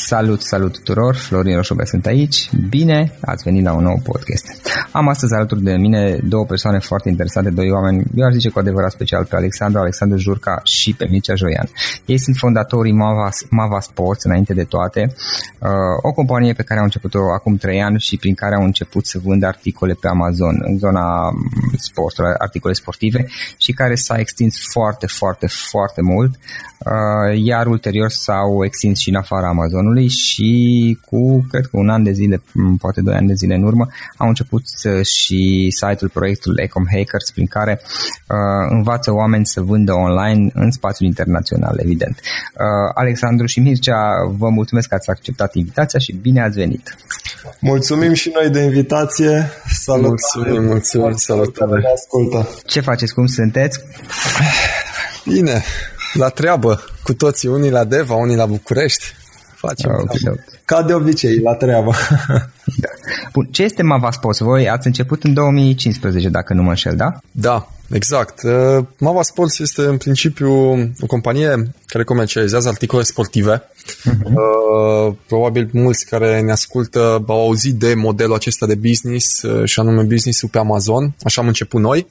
Salut, salut tuturor, Florin Roșobe sunt aici, bine ați venit la un nou podcast. Am astăzi alături de mine două persoane foarte interesante, doi oameni, eu aș zice cu adevărat special, pe Alexandru, Alexandru Jurca și pe Mircea Joian. Ei sunt fondatorii Mava, Mava Sports, înainte de toate, uh, o companie pe care au început-o acum trei ani și prin care au început să vândă articole pe Amazon, în zona sportului, articole sportive și care s-a extins foarte, foarte, foarte mult, uh, iar ulterior s-au extins și în afara Amazonului și cu, cred că un an de zile, poate doi ani de zile în urmă, au început și site-ul proiectul Ecom Hackers, prin care uh, învață oameni să vândă online în spațiul internațional, evident. Uh, Alexandru și Mircea, vă mulțumesc că ați acceptat invitația și bine ați venit! Mulțumim și noi de invitație. Salut! Mulțumim, mulțumim, salutare! Ascultă. Ce faceți? Cum sunteți? Bine, la treabă, cu toții, unii la Deva, unii la București. Facem okay, okay. Ca de obicei, la treabă. da. Bun, ce este Mava Sports? Voi ați început în 2015, dacă nu mă înșel, da? Da, exact. Uh, Mava Sports este în principiu o companie care comercializează articole sportive. Uh-huh. Probabil mulți care ne ascultă au auzit de modelul acesta de business uh, și anume business-ul pe Amazon. Așa am început noi.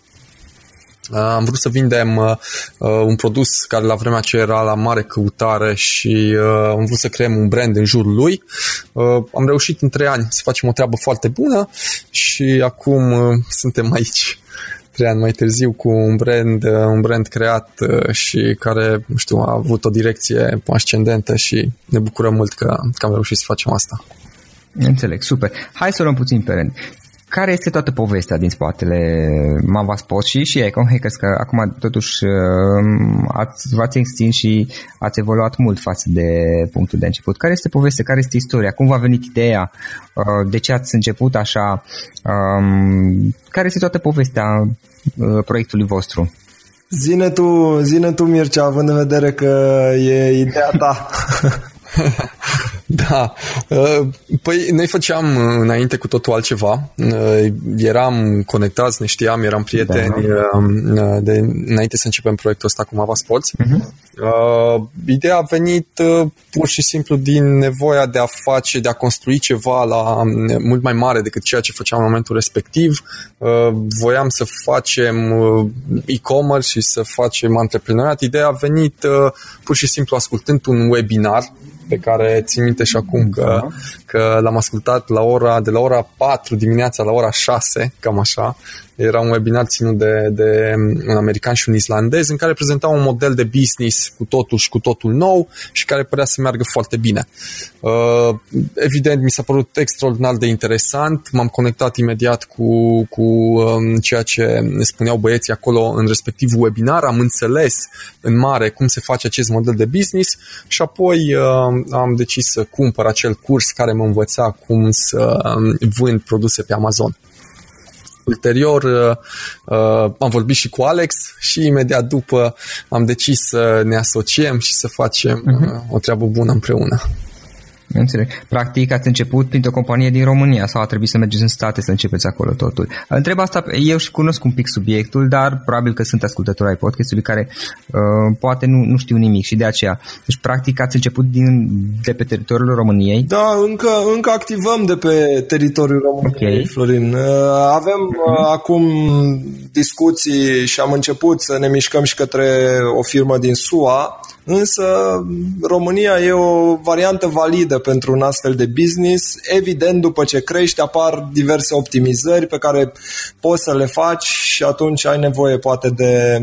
Uh, am vrut să vindem uh, uh, un produs care la vremea aceea era la mare căutare și uh, am vrut să creăm un brand în jurul lui. Uh, am reușit în trei ani să facem o treabă foarte bună și acum uh, suntem aici trei ani mai târziu cu un brand, uh, un brand creat uh, și care, nu știu, a avut o direcție ascendentă și ne bucurăm mult că, că am reușit să facem asta. Înțeleg, super. Hai să luăm puțin pe rând care este toată povestea din spatele Mava Spot și, și Econ Hackers, că acum totuși um, ați, v-ați extins și ați evoluat mult față de punctul de început. Care este povestea? Care este istoria? Cum v-a venit ideea? Uh, de ce ați început așa? Um, care este toată povestea uh, proiectului vostru? Zine tu, zine tu Mircea, având în vedere că e ideea ta. Da. Uh, păi noi făceam uh, înainte cu totul altceva. Uh, eram conectați, ne știam, eram prieteni da. de, înainte să începem proiectul ăsta cu Mava Sports. Uh-huh. Ideea a venit pur și simplu din nevoia de a face, de a construi ceva la mult mai mare decât ceea ce făceam în momentul respectiv. Voiam să facem e-commerce și să facem antreprenoriat. Ideea a venit pur și simplu ascultând un webinar pe care țin minte și acum că, da. că l-am ascultat la ora, de la ora 4 dimineața la ora 6, cam așa, era un webinar ținut de, de un american și un islandez în care prezentau un model de business cu totul și cu totul nou și care părea să meargă foarte bine. Uh, evident, mi s-a părut extraordinar de interesant. M-am conectat imediat cu, cu um, ceea ce spuneau băieții acolo în respectivul webinar. Am înțeles în mare cum se face acest model de business și apoi uh, am decis să cumpăr acel curs care mă învăța cum să um, vând produse pe Amazon. Ulterior uh, uh, am vorbit și cu Alex și imediat după am decis să ne asociem și să facem uh, o treabă bună împreună. Înțeleg. Practic ați început printr-o companie din România sau a trebuit să mergeți în state să începeți acolo totul. Întreb asta, eu și cunosc un pic subiectul, dar probabil că sunt ascultători ai podcastului care uh, poate nu, nu știu nimic și de aceea. Deci practic ați început din, de pe teritoriul României? Da, încă, încă activăm de pe teritoriul României, okay. Florin. Uh, avem uh, acum discuții și am început să ne mișcăm și către o firmă din SUA Însă România e o variantă validă pentru un astfel de business. Evident, după ce crești, apar diverse optimizări pe care poți să le faci și atunci ai nevoie poate de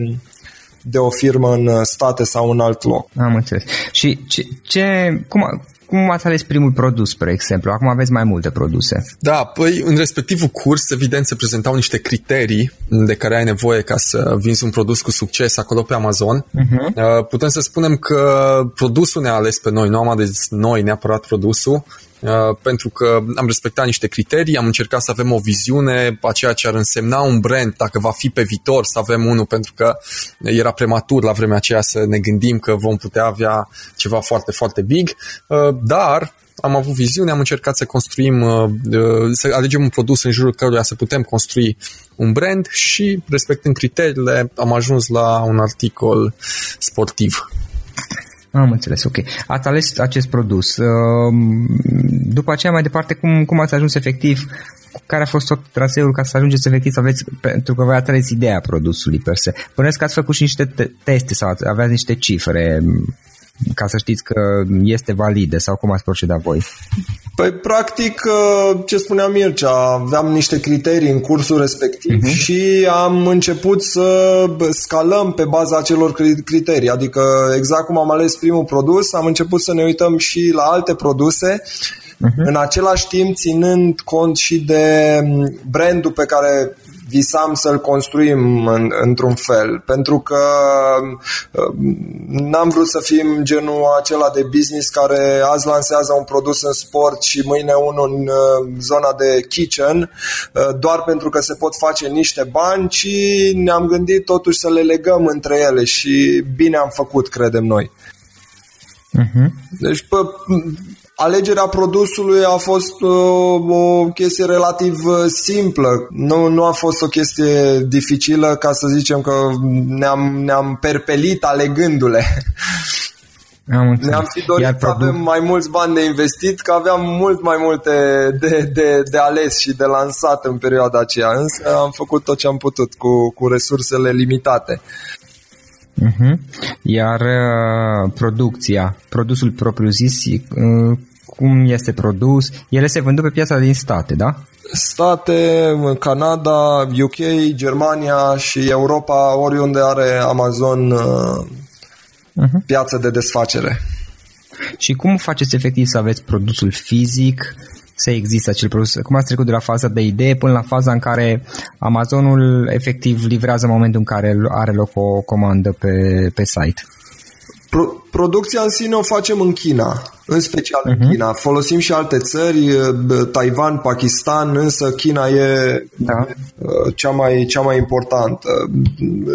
de o firmă în state sau în alt loc. Am înțeles. Și ce, ce cum, cum ați ales primul produs, spre exemplu? Acum aveți mai multe produse. Da, păi în respectivul curs, evident, se prezentau niște criterii de care ai nevoie ca să vinzi un produs cu succes acolo pe Amazon. Uh-huh. Putem să spunem că produsul ne-a ales pe noi, nu am ales noi neapărat produsul, Uh, pentru că am respectat niște criterii, am încercat să avem o viziune a ceea ce ar însemna un brand, dacă va fi pe viitor să avem unul, pentru că era prematur la vremea aceea să ne gândim că vom putea avea ceva foarte, foarte big, uh, dar am avut viziune, am încercat să construim, uh, să alegem un produs în jurul căruia să putem construi un brand și, respectând criteriile, am ajuns la un articol sportiv. Am înțeles, ok. Ați ales acest produs. Um, după aceea, mai departe, cum, cum ați ajuns efectiv care a fost tot traseul ca să ajungeți efectiv să aveți, pentru că voi ați ideea produsului per se. Până că ați făcut și niște teste sau aveați niște cifre ca să știți că este valide sau cum ați procedat voi? Păi, practic, uh, ce spunea Mircea, aveam niște criterii în cursul respectiv uh-huh. și am început să scalăm pe baza acelor criterii. Adică, exact cum am ales primul produs, am început să ne uităm și la alte produse uh-huh. în același timp ținând cont și de brandul pe care visam să-l construim în, într-un fel, pentru că uh, n-am vrut să fim genul acela de business care azi lansează un produs în sport și mâine unul în uh, zona de kitchen, uh, doar pentru că se pot face niște bani, ci ne-am gândit totuși să le legăm între ele și bine am făcut, credem noi. Uh-huh. Deci, pe, Alegerea produsului a fost uh, o chestie relativ uh, simplă. Nu, nu a fost o chestie dificilă ca să zicem că ne-am, ne-am perpelit alegându-le. Am Ne-am fi dorit Iar să produ- avem mai mulți bani de investit, că aveam mult mai multe de, de, de ales și de lansat în perioada aceea, însă am făcut tot ce am putut cu, cu resursele limitate. Uh-huh. Iar uh, producția, produsul propriu-zis, uh, cum este produs, ele se vând pe piața din state, da? State, Canada, UK, Germania și Europa, oriunde are Amazon uh, uh-huh. piață de desfacere. Și cum faceți efectiv să aveți produsul fizic să existe acel produs? Cum ați trecut de la faza de idee până la faza în care Amazonul efectiv livrează în momentul în care are loc o comandă pe, pe site? Pro- producția în sine o facem în China, în special uh-huh. în mhm. China. Folosim și alte țări, Taiwan, Pakistan, însă China e da. cea, mai, cea mai importantă.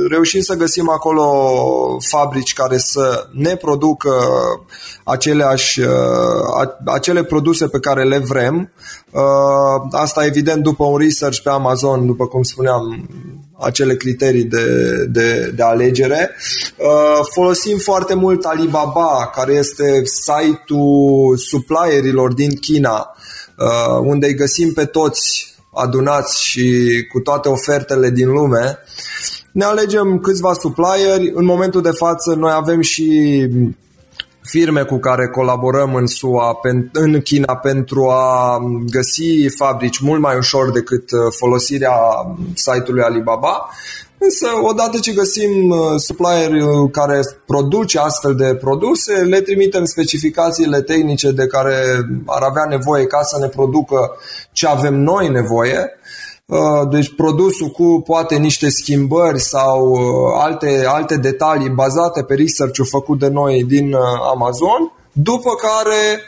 Reușim să găsim acolo fabrici care să ne producă aceleași, acele produse pe care le vrem. Asta evident după un research pe Amazon, după cum spuneam, acele criterii de, de, de alegere. Uh, folosim foarte mult Alibaba, care este site-ul supplierilor din China, uh, unde îi găsim pe toți adunați și cu toate ofertele din lume. Ne alegem câțiva supplieri. În momentul de față noi avem și firme cu care colaborăm în SUA, în China pentru a găsi fabrici mult mai ușor decât uh, folosirea site-ului Alibaba. Însă, odată ce găsim uh, supplier uh, care produce astfel de produse, le trimitem specificațiile tehnice de care ar avea nevoie ca să ne producă ce avem noi nevoie Uh, deci produsul cu poate niște schimbări sau uh, alte, alte detalii bazate pe research-ul făcut de noi din uh, Amazon, după care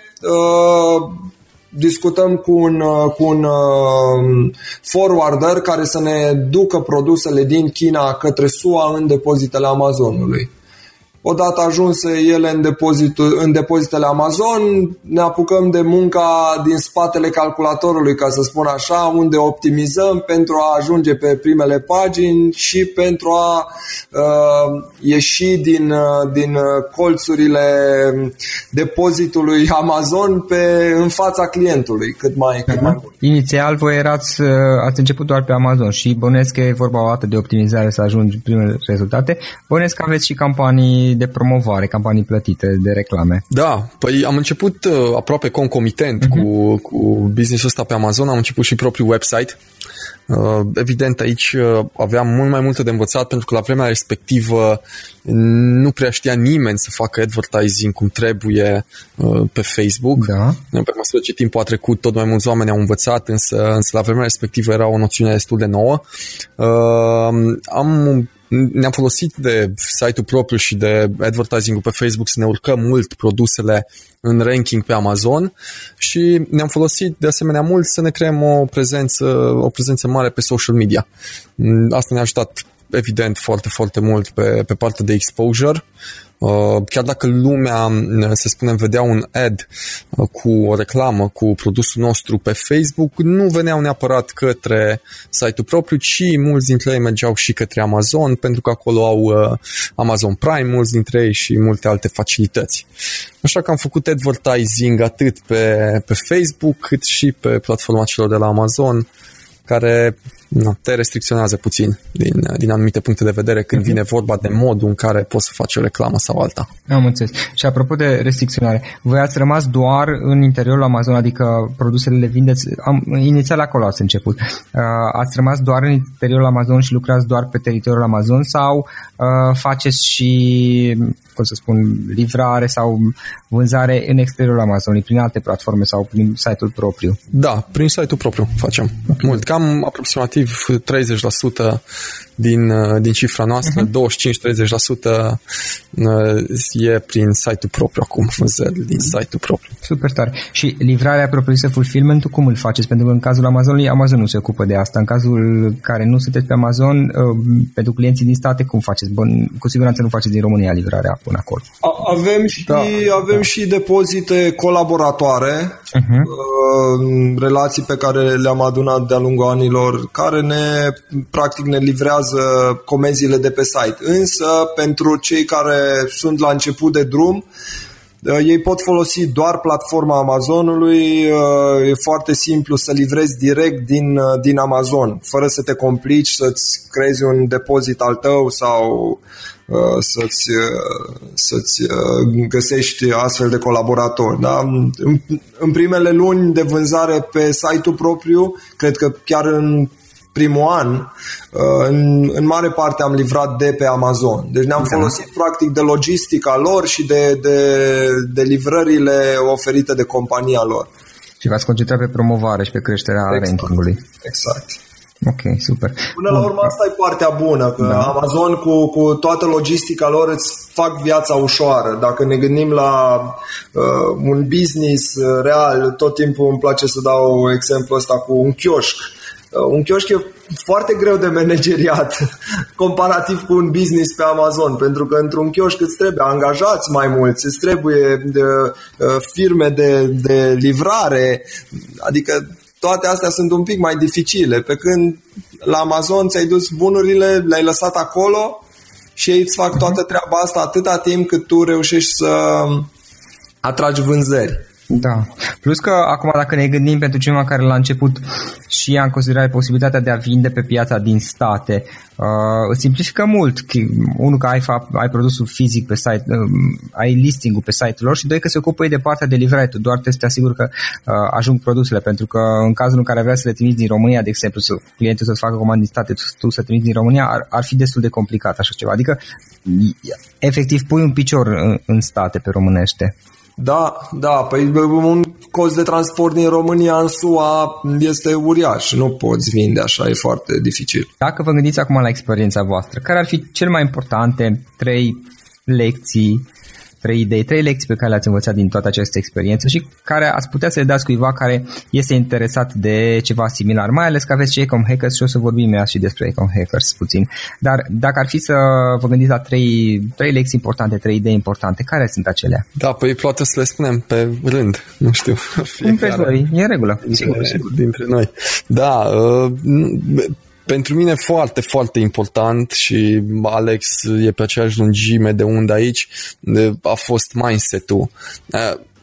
discutăm cu un, cu un forwarder care să ne ducă produsele din China către SUA în depozitele Amazonului. Odată ajunse ele în, depozitul, în depozitele Amazon, ne apucăm de munca din spatele calculatorului, ca să spun așa, unde optimizăm pentru a ajunge pe primele pagini și pentru a uh, ieși din, uh, din colțurile depozitului Amazon pe, în fața clientului, cât mai, cât mai mult. Inițial voi erați, uh, ați început doar pe Amazon și bănesc că e vorba o dată de optimizare să ajungi primele rezultate. Bănesc că aveți și campanii de promovare, campanii plătite de reclame. Da, păi am început uh, aproape concomitent uh-huh. cu, cu business-ul ăsta pe Amazon, am început și propriul website. Uh, evident, aici uh, aveam mult mai multe de învățat pentru că la vremea respectivă nu prea știa nimeni să facă advertising cum trebuie uh, pe Facebook. Da. Pe măsură ce timpul a trecut, tot mai mulți oameni au învățat, însă, însă la vremea respectivă era o noțiune destul de nouă. Uh, am ne-am folosit de site-ul propriu și de advertising-ul pe Facebook să ne urcăm mult produsele în ranking pe Amazon și ne-am folosit de asemenea mult să ne creăm o prezență, o prezență mare pe social media. Asta ne-a ajutat evident foarte, foarte mult pe, pe partea de exposure chiar dacă lumea, să spunem, vedea un ad cu o reclamă cu produsul nostru pe Facebook, nu veneau neapărat către site-ul propriu, ci mulți dintre ei mergeau și către Amazon, pentru că acolo au Amazon Prime, mulți dintre ei și multe alte facilități. Așa că am făcut advertising atât pe, pe Facebook cât și pe platforma celor de la Amazon, care nu, te restricționează puțin din, din anumite puncte de vedere când uh-huh. vine vorba de modul în care poți să faci o reclamă sau alta. Am înțeles. Și apropo de restricționare, voi ați rămas doar în interiorul Amazon, adică produsele le vindeți, am, inițial acolo ați început, uh, ați rămas doar în interiorul Amazon și lucrați doar pe teritoriul Amazon sau uh, faceți și cum să spun, livrare sau vânzare în exteriorul Amazonului, prin alte platforme sau prin site-ul propriu? Da, prin site-ul propriu facem. Okay. Mult, cam aproximativ 30% din, uh, din cifra noastră, uh-huh. 25-30% e prin site-ul propriu acum, vânzări din site-ul propriu. Super tare. Și livrarea propriu-zisă, fulfillment cum îl faceți? Pentru că în cazul Amazonului, Amazon nu se ocupă de asta. În cazul care nu sunteți pe Amazon, uh, pentru clienții din state, cum faceți? Bun, cu siguranță nu faceți din România livrarea până acolo. Avem și, da. avem și depozite colaboratoare, uh-huh. relații pe care le-am adunat de-a lungul anilor, care ne, practic, ne livrează comenzile de pe site. Însă, pentru cei care sunt la început de drum, uh, ei pot folosi doar platforma Amazonului, uh, e foarte simplu să livrezi direct din, din Amazon, fără să te complici, să-ți creezi un depozit al tău sau Uh, să-ți, uh, să-ți uh, găsești astfel de colaboratori. Da? În, în primele luni de vânzare pe site-ul propriu, cred că chiar în primul an, în, în mare parte am livrat de pe Amazon. Deci ne-am da. folosit practic de logistica lor și de, de, de livrările oferite de compania lor. Și v-ați concentrat pe promovare și pe creșterea exact. rankingului. Exact. Ok, super. Până la urmă asta e partea bună, că da. Amazon cu, cu toată logistica lor îți fac viața ușoară. Dacă ne gândim la uh, un business uh, real, tot timpul îmi place să dau exemplu ăsta cu un chioșc. Uh, un chioșc e foarte greu de manageriat comparativ cu un business pe Amazon, pentru că într-un chioșc îți trebuie angajați mai mulți, îți trebuie de, uh, firme de, de livrare, adică toate astea sunt un pic mai dificile, pe când la Amazon ți-ai dus bunurile, le-ai lăsat acolo și ei îți fac toată treaba asta atâta timp cât tu reușești să atragi vânzări. Da. Plus că acum dacă ne gândim pentru cineva care la început și ia în considerare posibilitatea de a vinde pe piața din state, uh, îți simplifică mult. Unul că ai, ai produsul fizic pe site, uh, ai listing-ul pe site-ul lor și doi că se ocupă ei de partea de livrare. Tu doar trebuie să te asiguri că uh, ajung produsele, pentru că în cazul în care vrea să le trimiți din România, de exemplu, să clientul să-ți facă comandă din state, tu să trimiți din România, ar, ar fi destul de complicat așa ceva. Adică, efectiv, pui un picior în, în state pe românește. Da, da, păi un cost de transport din România în SUA este uriaș, nu poți vinde așa, e foarte dificil. Dacă vă gândiți acum la experiența voastră, care ar fi cele mai importante trei lecții trei idei, trei lecții pe care le-ați învățat din toată această experiență și care ați putea să le dați cuiva care este interesat de ceva similar, mai ales că aveți și Ecom Hackers și o să vorbim mai și despre Ecom Hackers puțin. Dar dacă ar fi să vă gândiți la trei, trei lecții importante, trei idei importante, care sunt acelea? Da, păi poate să le spunem pe rând, nu știu. Cum voi, e în regulă. Dintre, sigur, dintre noi. Da, uh, pentru mine foarte, foarte important și Alex e pe aceeași lungime de undă aici, a fost mindset-ul.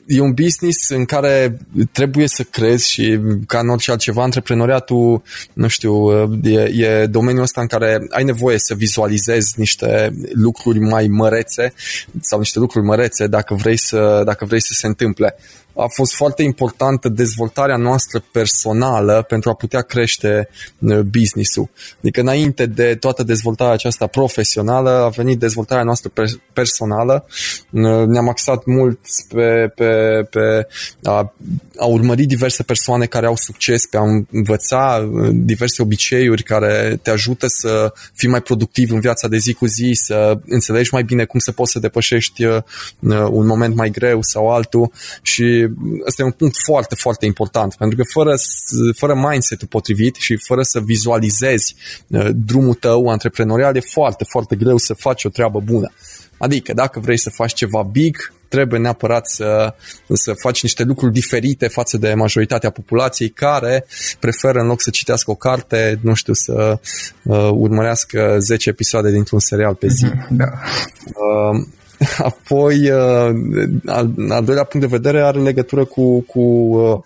E un business în care trebuie să crezi și ca în orice altceva, antreprenoriatul, nu știu, e, e domeniul ăsta în care ai nevoie să vizualizezi niște lucruri mai mărețe sau niște lucruri mărețe dacă vrei să, dacă vrei să se întâmple a fost foarte importantă dezvoltarea noastră personală pentru a putea crește uh, business-ul. Adică înainte de toată dezvoltarea aceasta profesională a venit dezvoltarea noastră personală. Uh, ne-am axat mult pe, pe, pe a, a urmări diverse persoane care au succes, pe a învăța uh, diverse obiceiuri care te ajută să fii mai productiv în viața de zi cu zi, să înțelegi mai bine cum să poți să depășești un moment mai greu sau altul și ăsta e un punct foarte, foarte important, pentru că fără, fără mindset-ul potrivit și fără să vizualizezi uh, drumul tău antreprenorial, e foarte, foarte greu să faci o treabă bună. Adică dacă vrei să faci ceva big, trebuie neapărat să, să faci niște lucruri diferite față de majoritatea populației care preferă în loc să citească o carte, nu știu, să uh, urmărească 10 episoade dintr-un serial pe zi. Mhm, da. Uh, apoi, uh, al, al doilea punct de vedere are legătură cu, cu uh,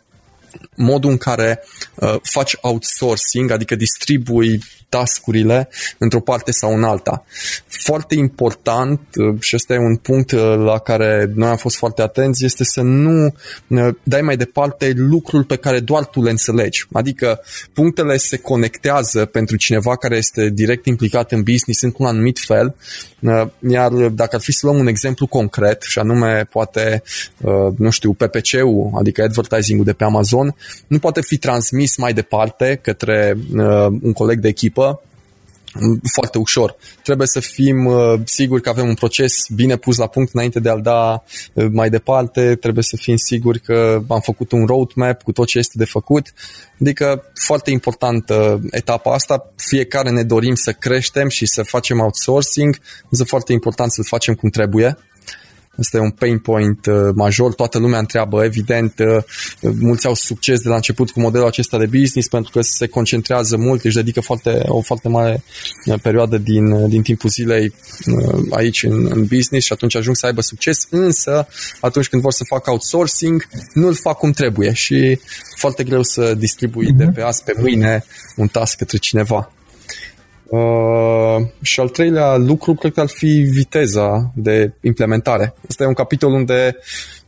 modul în care uh, faci outsourcing, adică distribui tascurile într-o parte sau în alta. Foarte important, uh, și ăsta e un punct uh, la care noi am fost foarte atenți, este să nu uh, dai mai departe lucruri pe care doar tu le înțelegi. Adică punctele se conectează pentru cineva care este direct implicat în business într-un anumit fel, iar dacă ar fi să luăm un exemplu concret, și anume poate, nu știu, PPC-ul, adică advertising-ul de pe Amazon, nu poate fi transmis mai departe către un coleg de echipă echipă foarte ușor. Trebuie să fim uh, siguri că avem un proces bine pus la punct înainte de a-l da uh, mai departe, trebuie să fim siguri că am făcut un roadmap cu tot ce este de făcut. Adică foarte importantă etapa asta, fiecare ne dorim să creștem și să facem outsourcing, însă foarte important să-l facem cum trebuie Asta e un pain point uh, major. Toată lumea întreabă, evident, uh, mulți au succes de la început cu modelul acesta de business pentru că se concentrează mult, își dedică foarte, o foarte mare uh, perioadă din, din timpul zilei aici în, în business și atunci ajung să aibă succes, însă atunci când vor să facă outsourcing, nu-l fac cum trebuie și foarte greu să distribui de mhm. pe azi pe mâine un task către cineva. Uh, și al treilea lucru cred că ar fi viteza de implementare. Asta e un capitol unde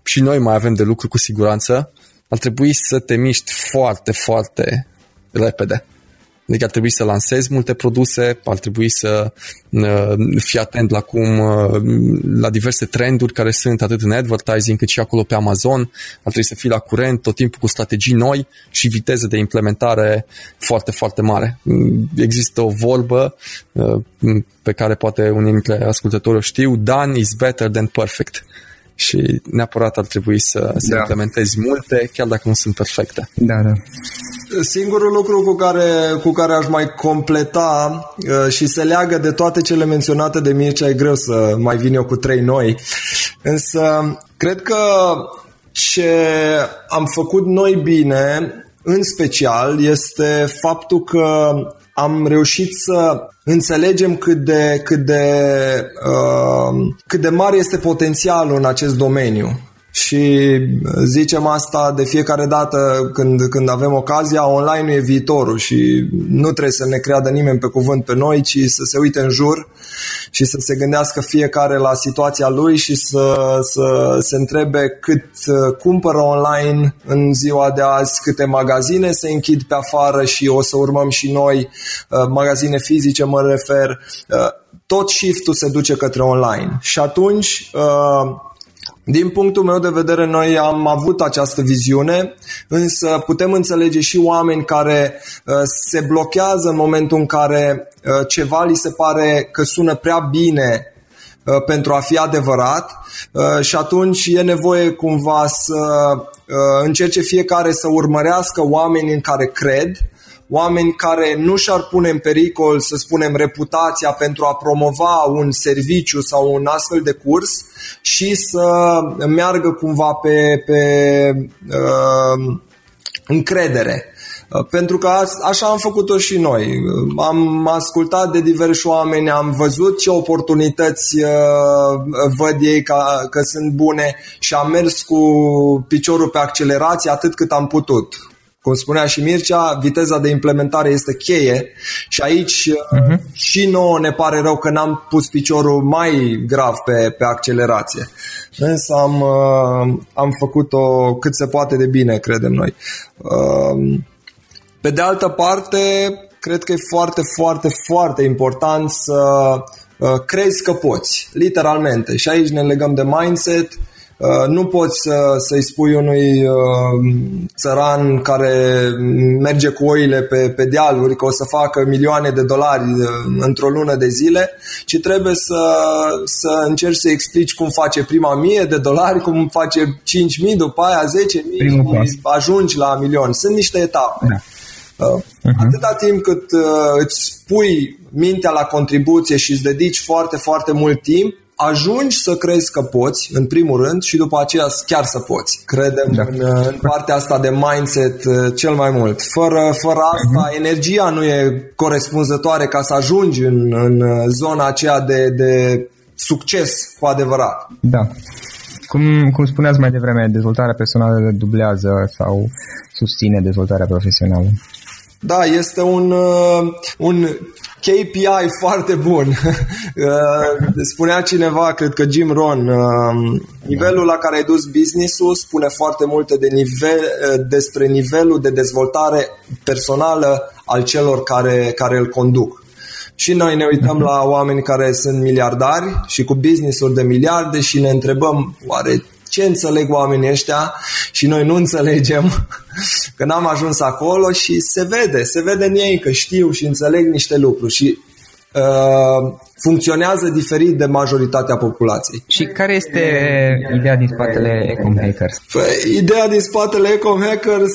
și noi mai avem de lucru cu siguranță. Ar trebui să te miști foarte, foarte repede. Adică ar trebui să lansezi multe produse, ar trebui să uh, fii atent la cum, uh, la diverse trenduri care sunt atât în advertising cât și acolo pe Amazon, ar trebui să fii la curent tot timpul cu strategii noi și viteză de implementare foarte, foarte mare. Există o vorbă uh, pe care poate unii dintre ascultători o știu, done is better than perfect și neapărat ar trebui să, să da. implementezi multe, chiar dacă nu sunt perfecte. Da, da. Singurul lucru cu care, cu care aș mai completa uh, și se leagă de toate cele menționate de Mircea, e greu să mai vin eu cu trei noi, însă cred că ce am făcut noi bine, în special, este faptul că am reușit să înțelegem cât de, cât de, uh, cât de mare este potențialul în acest domeniu și zicem asta de fiecare dată când, când avem ocazia, online e viitorul și nu trebuie să ne creadă nimeni pe cuvânt pe noi, ci să se uite în jur și să se gândească fiecare la situația lui și să, să se întrebe cât cumpără online în ziua de azi, câte magazine se închid pe afară și o să urmăm și noi, magazine fizice mă refer, tot shift-ul se duce către online. Și atunci din punctul meu de vedere, noi am avut această viziune, însă putem înțelege și oameni care uh, se blochează în momentul în care uh, ceva li se pare că sună prea bine uh, pentru a fi adevărat și atunci e nevoie cumva să încerce fiecare să urmărească oameni în care cred oameni care nu și-ar pune în pericol, să spunem, reputația pentru a promova un serviciu sau un astfel de curs și să meargă cumva pe, pe uh, încredere. Uh, pentru că așa am făcut-o și noi. Am ascultat de diversi oameni, am văzut ce oportunități uh, văd ei ca, că sunt bune și am mers cu piciorul pe accelerație atât cât am putut cum spunea și Mircea, viteza de implementare este cheie și aici uh-huh. și nouă ne pare rău că n-am pus piciorul mai grav pe, pe accelerație. Însă am, uh, am făcut-o cât se poate de bine, credem noi. Uh, pe de altă parte, cred că e foarte, foarte, foarte important să uh, crezi că poți, literalmente. Și aici ne legăm de mindset, Uh, nu poți să, să-i spui unui uh, țăran care merge cu oile pe, pe dealuri că o să facă milioane de dolari uh, într-o lună de zile, ci trebuie să, să încerci să explici cum face prima mie de dolari, cum face 5.000, după aia 10.000, ajungi la milion. Sunt niște etape. Da. Uh-huh. Atâta timp cât uh, îți pui mintea la contribuție și îți dedici foarte, foarte mult timp, ajungi să crezi că poți, în primul rând, și după aceea chiar să poți. Credem da. în, în partea asta de mindset uh, cel mai mult. Fără, fără asta, uh-huh. energia nu e corespunzătoare ca să ajungi în, în uh, zona aceea de, de succes cu adevărat. Da. Cum, cum spuneați mai devreme, dezvoltarea personală dublează sau susține dezvoltarea profesională. Da, este un, uh, un KPI foarte bun. Uh, spunea cineva, cred că Jim Ron, uh, nivelul la care ai dus business-ul spune foarte multe de nivel, despre nivelul de dezvoltare personală al celor care, care îl conduc. Și noi ne uităm la oameni care sunt miliardari și cu business-uri de miliarde și ne întrebăm oare ce înțeleg oamenii ăștia și noi nu înțelegem că n-am ajuns acolo și se vede, se vede în ei că știu și înțeleg niște lucruri. Și uh, funcționează diferit de majoritatea populației. Și care este ideea din spatele Ecom Hackers? Păi, ideea din spatele Ecom Hackers,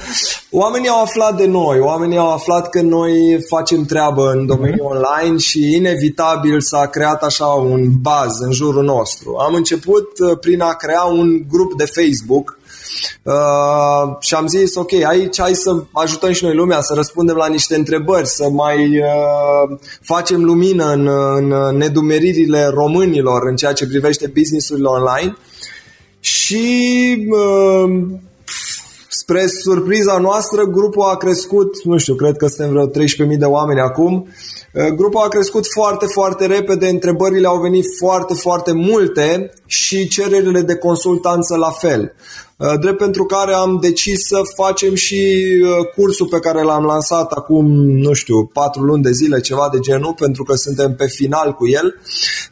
oamenii au aflat de noi, oamenii au aflat că noi facem treabă în domeniul uh-huh. online și inevitabil s-a creat așa un baz în jurul nostru. Am început uh, prin a crea un grup de Facebook Uh, și am zis, ok, aici hai să ajutăm și noi lumea, să răspundem la niște întrebări, să mai uh, facem lumină în, în nedumeririle românilor în ceea ce privește businessurile online. Și uh, spre surpriza noastră, grupul a crescut, nu știu, cred că suntem vreo 13.000 de oameni acum, uh, grupul a crescut foarte, foarte repede, întrebările au venit foarte, foarte multe și cererile de consultanță la fel. Uh, drept pentru care am decis să facem și uh, cursul pe care l-am lansat acum, nu știu, patru luni de zile, ceva de genul, pentru că suntem pe final cu el,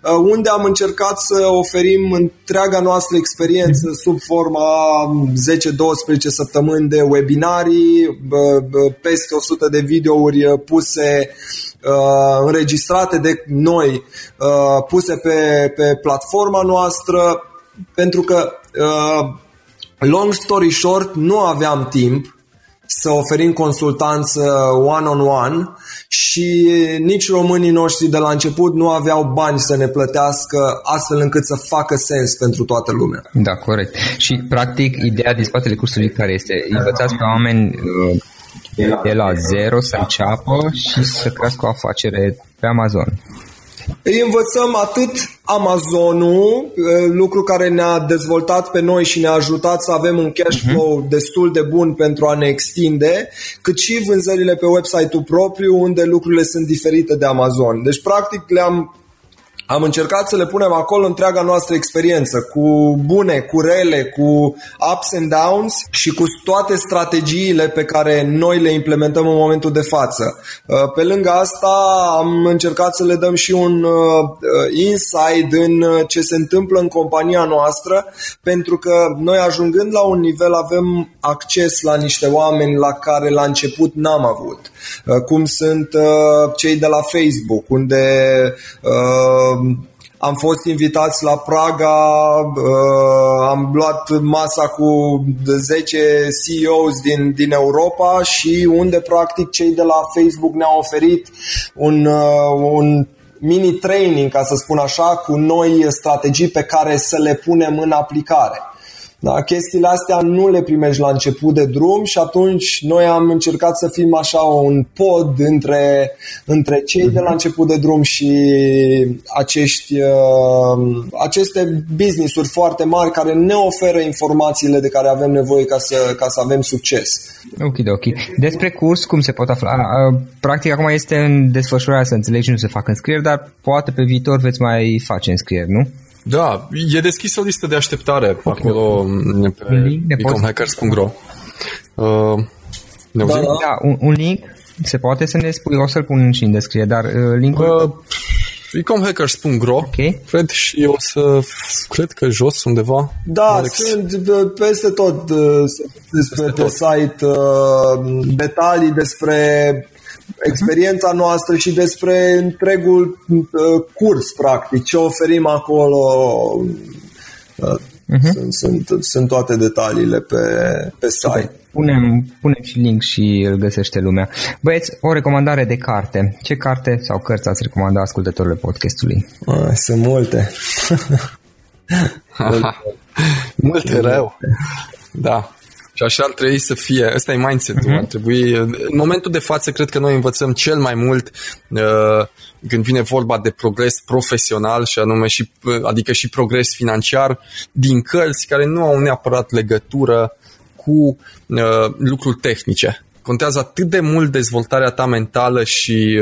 uh, unde am încercat să oferim întreaga noastră experiență sub forma 10-12 săptămâni de webinarii, peste 100 de videouri puse înregistrate de noi, puse pe, pe platforma noastră, pentru că Long story short, nu aveam timp să oferim consultanță one-on-one și nici românii noștri de la început nu aveau bani să ne plătească astfel încât să facă sens pentru toată lumea. Da, corect. Și practic ideea din spatele cursului care este învățați pe oameni uh, de la zero să înceapă și să crească o afacere pe Amazon. Îi învățăm atât Amazonul, lucru care ne-a dezvoltat pe noi și ne-a ajutat să avem un cash mhm. flow uh-huh. destul de bun pentru a ne extinde, cât și vânzările pe website-ul propriu, unde lucrurile sunt diferite de Amazon. Deci, practic, le-am am încercat să le punem acolo întreaga noastră experiență, cu bune, cu rele, cu ups and downs și cu toate strategiile pe care noi le implementăm în momentul de față. Uh, pe lângă asta am încercat să le dăm și un uh, insight în uh, ce se întâmplă în compania noastră, pentru că noi ajungând la un nivel avem acces la niște oameni la care la început n-am avut. Cum sunt cei de la Facebook, unde am fost invitați la Praga, uh, am luat masa cu 10 CEOs din, din Europa și unde practic cei de la Facebook ne-au oferit un, uh, un mini training, ca să spun așa, cu noi strategii pe care să le punem în aplicare. Da, chestiile astea nu le primești la început de drum și atunci noi am încercat să fim așa un pod între, între cei de la început de drum și acești, uh, aceste business-uri foarte mari care ne oferă informațiile de care avem nevoie ca să, ca să avem succes. Ok, ok. Despre curs, cum se pot afla? Practic, acum este în desfășurare să înțelegi, nu se fac înscrieri, dar poate pe viitor veți mai face înscrieri, nu? Da, e deschis o listă de așteptare okay. acolo pe ecomhackers.ro uh, ne da, da, un, un link. Se poate să ne spui, o să-l pun și în descriere, dar uh, linkul... Uh, ecomhackers.ro okay. cred și o să cred că jos undeva. Da, Alex. sunt peste tot despre pe site uh, detalii despre experiența noastră și despre întregul uh, curs practic, ce oferim acolo uh-huh. sunt, sunt, sunt toate detaliile pe, pe site. Super. Punem, punem și link și îl găsește lumea. Băieți, o recomandare de carte. Ce carte sau cărți ați recomanda ascultătorilor podcastului? A, sunt multe. multe rău. Da. Și așa ar trebui să fie. Ăsta e mindset-ul. Uh-huh. Ar trebui, în momentul de față, cred că noi învățăm cel mai mult uh, când vine vorba de progres profesional și anume și, uh, adică și progres financiar din cărți care nu au neapărat legătură cu uh, lucruri tehnice. Contează atât de mult dezvoltarea ta mentală și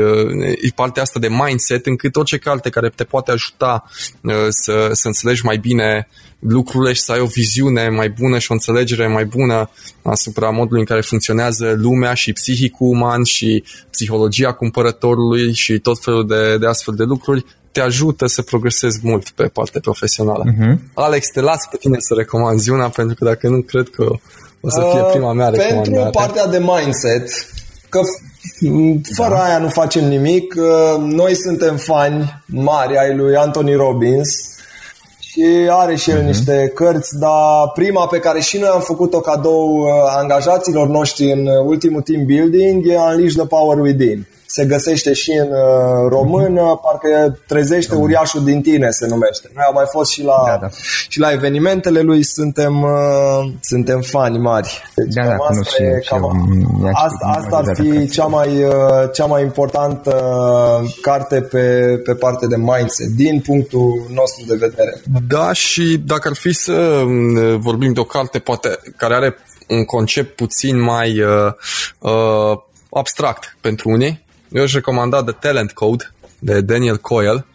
uh, partea asta de mindset, încât orice carte care te poate ajuta uh, să, să înțelegi mai bine lucrurile și să ai o viziune mai bună și o înțelegere mai bună asupra modului în care funcționează lumea și psihicul uman și psihologia cumpărătorului și tot felul de, de astfel de lucruri, te ajută să progresezi mult pe partea profesională. Uh-huh. Alex, te las pe tine să recomanzi una, pentru că dacă nu, cred că o să fie uh, prima mea recomandare. Pentru partea de mindset, că fără da. aia nu facem nimic. Uh, noi suntem fani mari ai lui Anthony Robbins și are și el uh-huh. niște cărți, dar prima pe care și noi am făcut-o cadou uh, angajaților noștri în ultimul team building e Unleash the Power Within se găsește și în uh, română, uh-huh. parcă trezește uh-huh. uriașul din tine se numește. Noi am mai fost și la, da, da. și la evenimentele lui, suntem, uh, suntem fani mari. Deci da, da, asta, și, e, cam, asta, asta ar fi cea mai, uh, cea mai importantă carte pe, pe parte de mindset, din punctul nostru de vedere. Da, și dacă ar fi să um, vorbim de o carte poate care are un concept puțin mai uh, uh, abstract pentru unii, eu aș recomanda The Talent Code de Daniel Coyle,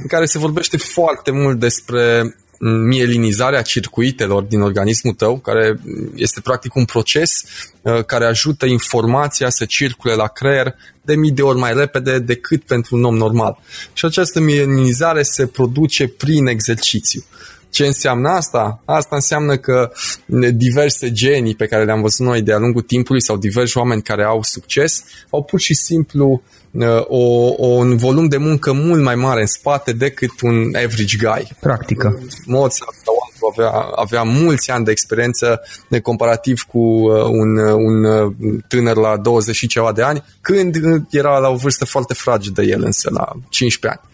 în care se vorbește foarte mult despre mielinizarea circuitelor din organismul tău, care este practic un proces uh, care ajută informația să circule la creier de mii de ori mai repede decât pentru un om normal. Și această mielinizare se produce prin exercițiu. Ce înseamnă asta? Asta înseamnă că diverse genii pe care le-am văzut noi de-a lungul timpului sau diversi oameni care au succes au pur și simplu uh, o, o, un volum de muncă mult mai mare în spate decât un average guy. Practică. Mozart sau avea, avea mulți ani de experiență de comparativ cu uh, un, uh, un tânăr la 20 și ceva de ani, când era la o vârstă foarte fragedă el însă, la 15 ani.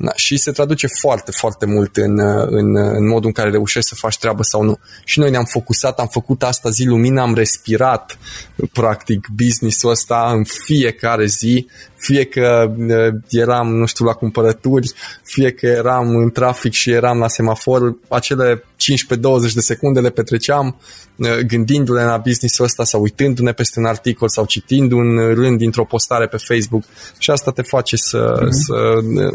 Da, și se traduce foarte, foarte mult în, în, în modul în care reușești să faci treabă sau nu. Și noi ne-am focusat, am făcut asta zi lumină, am respirat practic business-ul ăsta în fiecare zi, fie că eram, nu știu, la cumpărături, fie că eram în trafic și eram la semafor, acele 15-20 de secunde le petreceam gândindu-ne la business-ul ăsta sau uitându-ne peste un articol sau citind un rând dintr-o postare pe Facebook și asta te face să, mm-hmm. să,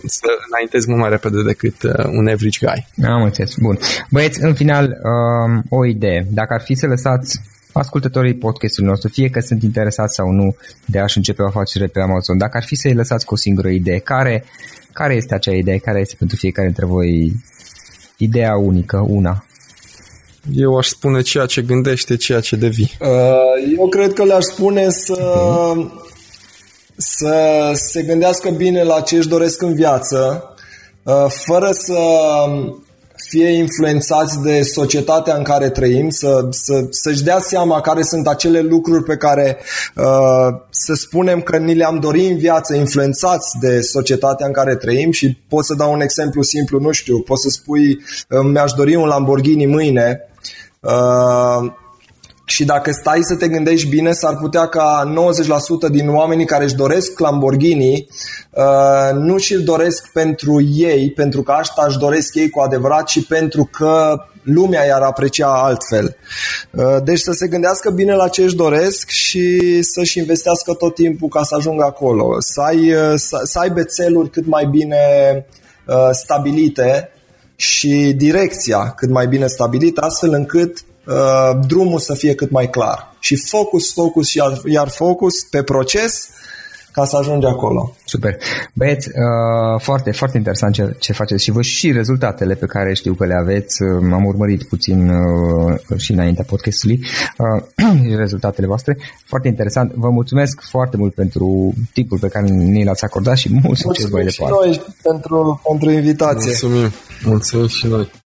să înaintezi mult mai repede decât un average guy. Am înțeles. Bun. Băieți, în final, um, o idee. Dacă ar fi să lăsați ascultătorii podcastului nostru, fie că sunt interesați sau nu de a-și începe o afacere pe Amazon, dacă ar fi să-i lăsați cu o singură idee, care, care este acea idee? Care este pentru fiecare dintre voi ideea unică, una? Eu aș spune ceea ce gândește, ceea ce devii. Uh, eu cred că le-aș spune să, să se gândească bine la ce își doresc în viață, uh, fără să fie influențați de societatea în care trăim, să, să, să-și dea seama care sunt acele lucruri pe care uh, să spunem că ni le-am dorit în viață, influențați de societatea în care trăim și pot să dau un exemplu simplu, nu știu, pot să spui uh, mi-aș dori un Lamborghini mâine, uh, și dacă stai să te gândești bine, s-ar putea ca 90% din oamenii care își doresc Lamborghini uh, nu și-l doresc pentru ei, pentru că asta își doresc ei cu adevărat, ci pentru că lumea i-ar aprecia altfel. Uh, deci să se gândească bine la ce își doresc și să-și investească tot timpul ca să ajungă acolo. Să, ai, uh, să, să aibă țeluri cât mai bine uh, stabilite și direcția cât mai bine stabilită, astfel încât Uh, drumul să fie cât mai clar. Și focus, focus și iar, iar focus pe proces ca să ajungi acolo. Super. Băieți, uh, foarte, foarte interesant ce, ce faceți și vă și rezultatele pe care știu că le aveți. Uh, am urmărit puțin uh, și înaintea podcastului uh, rezultatele voastre. Foarte interesant. Vă mulțumesc foarte mult pentru timpul pe care ni l-ați acordat și mult succes mai departe. Mulțumim și noi pentru, pentru invitație. Mulțumim. Mulțumim și noi.